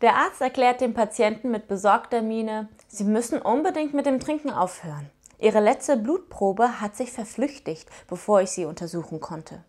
Der Arzt erklärt dem Patienten mit besorgter Miene, Sie müssen unbedingt mit dem Trinken aufhören. Ihre letzte Blutprobe hat sich verflüchtigt, bevor ich sie untersuchen konnte.